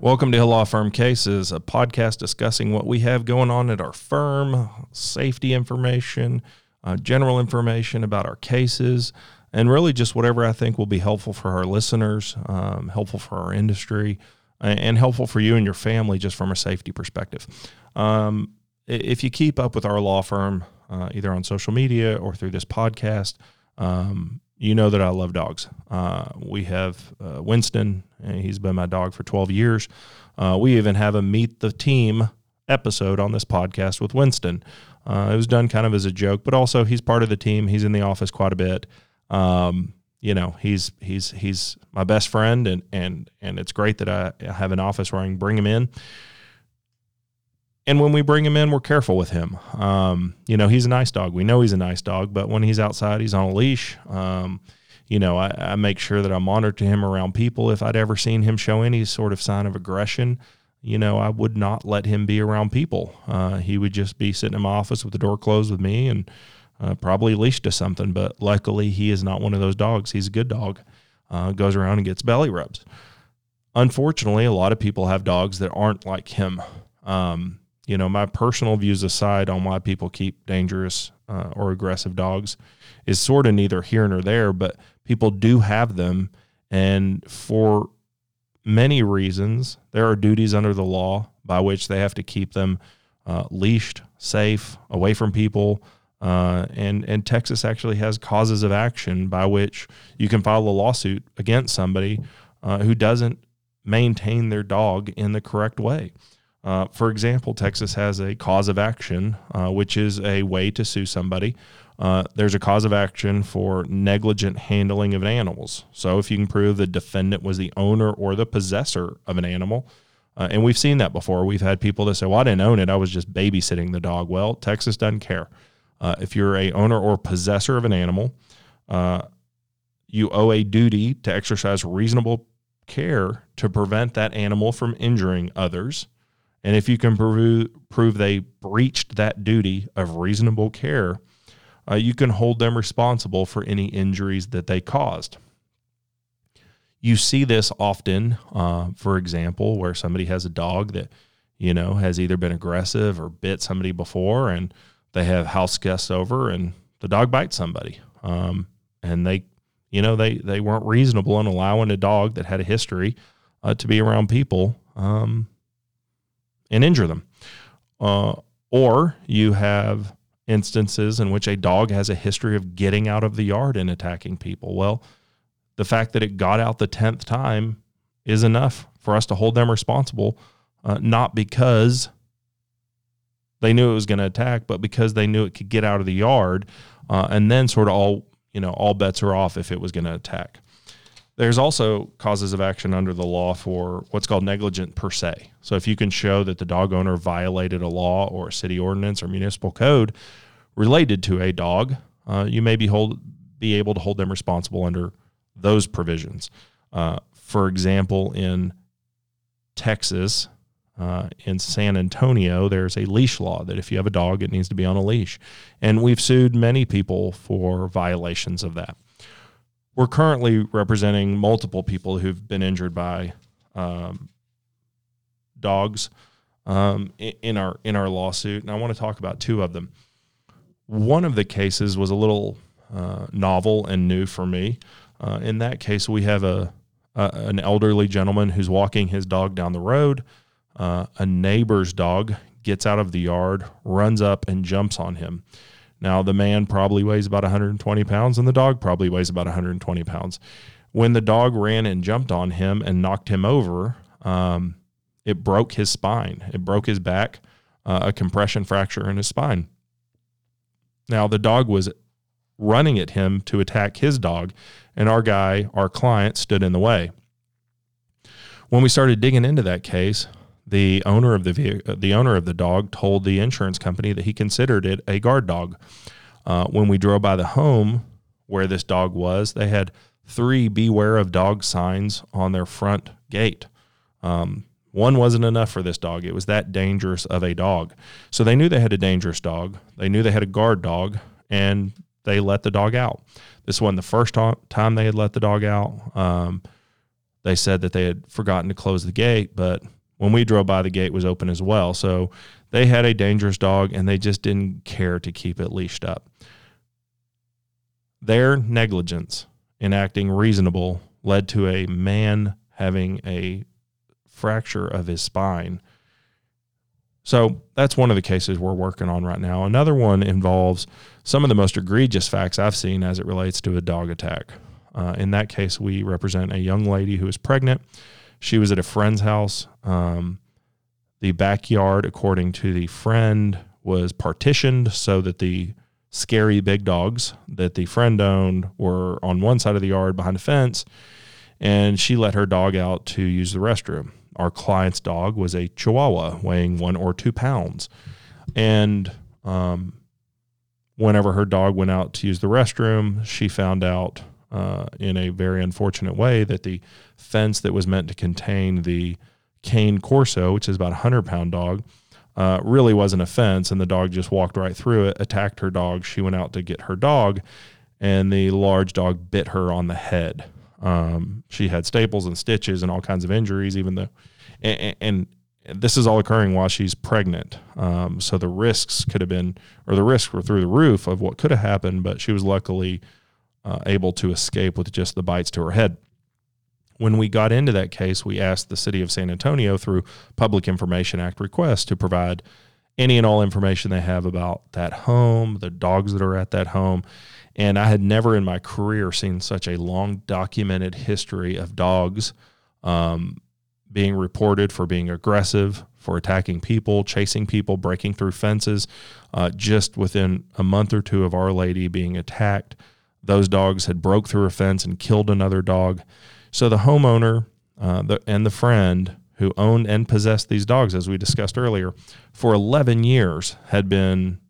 Welcome to Hill Law Firm Cases, a podcast discussing what we have going on at our firm, safety information, uh, general information about our cases, and really just whatever I think will be helpful for our listeners, um, helpful for our industry, and helpful for you and your family just from a safety perspective. Um, if you keep up with our law firm, uh, either on social media or through this podcast, um, you know that I love dogs. Uh, we have uh, Winston, and he's been my dog for 12 years. Uh, we even have a meet the team episode on this podcast with Winston. Uh, it was done kind of as a joke, but also he's part of the team. He's in the office quite a bit. Um, you know, he's he's he's my best friend, and and and it's great that I have an office where I can bring him in and when we bring him in, we're careful with him. Um, you know, he's a nice dog. We know he's a nice dog, but when he's outside, he's on a leash. Um, you know, I, I, make sure that I monitor him around people. If I'd ever seen him show any sort of sign of aggression, you know, I would not let him be around people. Uh, he would just be sitting in my office with the door closed with me and uh, probably leashed to something. But luckily, he is not one of those dogs. He's a good dog. Uh, goes around and gets belly rubs. Unfortunately, a lot of people have dogs that aren't like him. Um, you know, my personal views aside on why people keep dangerous uh, or aggressive dogs is sort of neither here nor there, but people do have them. And for many reasons, there are duties under the law by which they have to keep them uh, leashed, safe, away from people. Uh, and and Texas actually has causes of action by which you can file a lawsuit against somebody uh, who doesn't maintain their dog in the correct way. Uh, for example, Texas has a cause of action, uh, which is a way to sue somebody. Uh, there's a cause of action for negligent handling of animals. So, if you can prove the defendant was the owner or the possessor of an animal, uh, and we've seen that before. We've had people that say, "Well, I didn't own it; I was just babysitting the dog." Well, Texas doesn't care. Uh, if you're a owner or possessor of an animal, uh, you owe a duty to exercise reasonable care to prevent that animal from injuring others and if you can prove, prove they breached that duty of reasonable care, uh, you can hold them responsible for any injuries that they caused. You see this often, uh, for example, where somebody has a dog that, you know, has either been aggressive or bit somebody before, and they have house guests over, and the dog bites somebody, um, and they, you know, they they weren't reasonable in allowing a dog that had a history uh, to be around people. Um, and injure them. Uh, or you have instances in which a dog has a history of getting out of the yard and attacking people. Well, the fact that it got out the 10th time is enough for us to hold them responsible, uh, not because they knew it was going to attack, but because they knew it could get out of the yard, uh, and then sort of all you know all bets are off if it was going to attack. There's also causes of action under the law for what's called negligent per se. So if you can show that the dog owner violated a law or a city ordinance or municipal code related to a dog, uh, you may be hold be able to hold them responsible under those provisions. Uh, for example, in Texas, uh, in San Antonio, there's a leash law that if you have a dog, it needs to be on a leash. And we've sued many people for violations of that we're currently representing multiple people who've been injured by um, dogs um, in our in our lawsuit, and I want to talk about two of them. One of the cases was a little uh, novel and new for me. Uh, in that case, we have a, a, an elderly gentleman who's walking his dog down the road. Uh, a neighbor's dog gets out of the yard, runs up, and jumps on him. Now, the man probably weighs about 120 pounds, and the dog probably weighs about 120 pounds. When the dog ran and jumped on him and knocked him over, um, it broke his spine. It broke his back, uh, a compression fracture in his spine. Now, the dog was running at him to attack his dog, and our guy, our client, stood in the way. When we started digging into that case, the owner of the vehicle, the owner of the dog told the insurance company that he considered it a guard dog. Uh, when we drove by the home where this dog was, they had three "Beware of Dog" signs on their front gate. Um, one wasn't enough for this dog; it was that dangerous of a dog. So they knew they had a dangerous dog. They knew they had a guard dog, and they let the dog out. This wasn't the first time they had let the dog out. Um, they said that they had forgotten to close the gate, but when we drove by, the gate was open as well. So they had a dangerous dog and they just didn't care to keep it leashed up. Their negligence in acting reasonable led to a man having a fracture of his spine. So that's one of the cases we're working on right now. Another one involves some of the most egregious facts I've seen as it relates to a dog attack. Uh, in that case, we represent a young lady who is pregnant. She was at a friend's house. Um, the backyard, according to the friend, was partitioned so that the scary big dogs that the friend owned were on one side of the yard behind a fence, and she let her dog out to use the restroom. Our client's dog was a Chihuahua weighing one or two pounds. And um, whenever her dog went out to use the restroom, she found out uh, in a very unfortunate way that the fence that was meant to contain the cane corso, which is about a hundred pound dog, uh, really wasn't a fence, and the dog just walked right through it, attacked her dog. She went out to get her dog, and the large dog bit her on the head. Um, she had staples and stitches and all kinds of injuries, even though, and, and this is all occurring while she's pregnant. Um, so the risks could have been, or the risks were through the roof of what could have happened, but she was luckily uh, able to escape with just the bites to her head. When we got into that case, we asked the city of San Antonio through Public Information Act request to provide any and all information they have about that home, the dogs that are at that home. And I had never in my career seen such a long documented history of dogs um, being reported for being aggressive, for attacking people, chasing people, breaking through fences. Uh, just within a month or two of Our Lady being attacked, those dogs had broke through a fence and killed another dog. So the homeowner uh, the, and the friend who owned and possessed these dogs, as we discussed earlier, for 11 years had been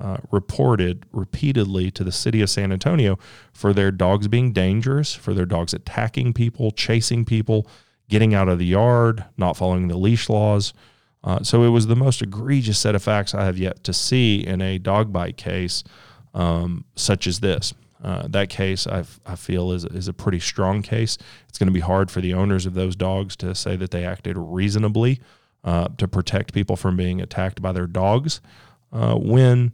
uh, reported repeatedly to the city of San Antonio for their dogs being dangerous, for their dogs attacking people, chasing people, getting out of the yard, not following the leash laws. Uh, so it was the most egregious set of facts I have yet to see in a dog bite case um, such as this. Uh, that case, I, I feel, is, is a pretty strong case. It's going to be hard for the owners of those dogs to say that they acted reasonably uh, to protect people from being attacked by their dogs uh, when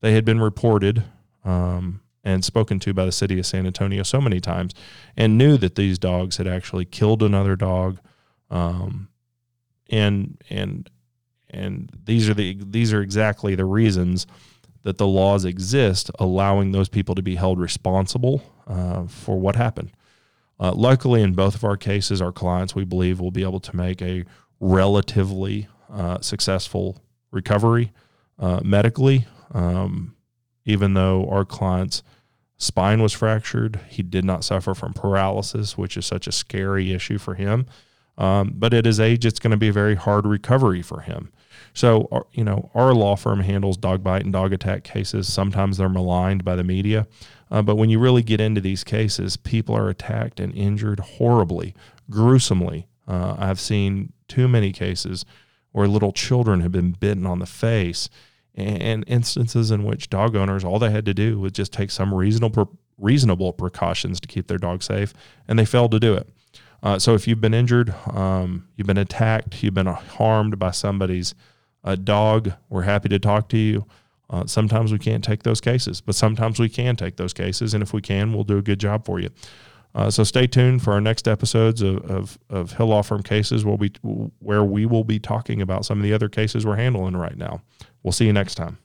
they had been reported um, and spoken to by the city of San Antonio so many times and knew that these dogs had actually killed another dog. Um, and, and, and these are the, these are exactly the reasons that the laws exist allowing those people to be held responsible uh, for what happened. Uh, luckily, in both of our cases, our clients, we believe, will be able to make a relatively uh, successful recovery uh, medically. Um, even though our client's spine was fractured, he did not suffer from paralysis, which is such a scary issue for him. Um, but at his age, it's going to be a very hard recovery for him. So, uh, you know, our law firm handles dog bite and dog attack cases. Sometimes they're maligned by the media. Uh, but when you really get into these cases, people are attacked and injured horribly, gruesomely. Uh, I've seen too many cases where little children have been bitten on the face and instances in which dog owners, all they had to do was just take some reasonable, reasonable precautions to keep their dog safe, and they failed to do it. Uh, so if you've been injured, um, you've been attacked, you've been harmed by somebody's a dog, we're happy to talk to you. Uh, sometimes we can't take those cases, but sometimes we can take those cases. And if we can, we'll do a good job for you. Uh, so stay tuned for our next episodes of, of, of Hill Law Firm cases we'll be, where we will be talking about some of the other cases we're handling right now. We'll see you next time.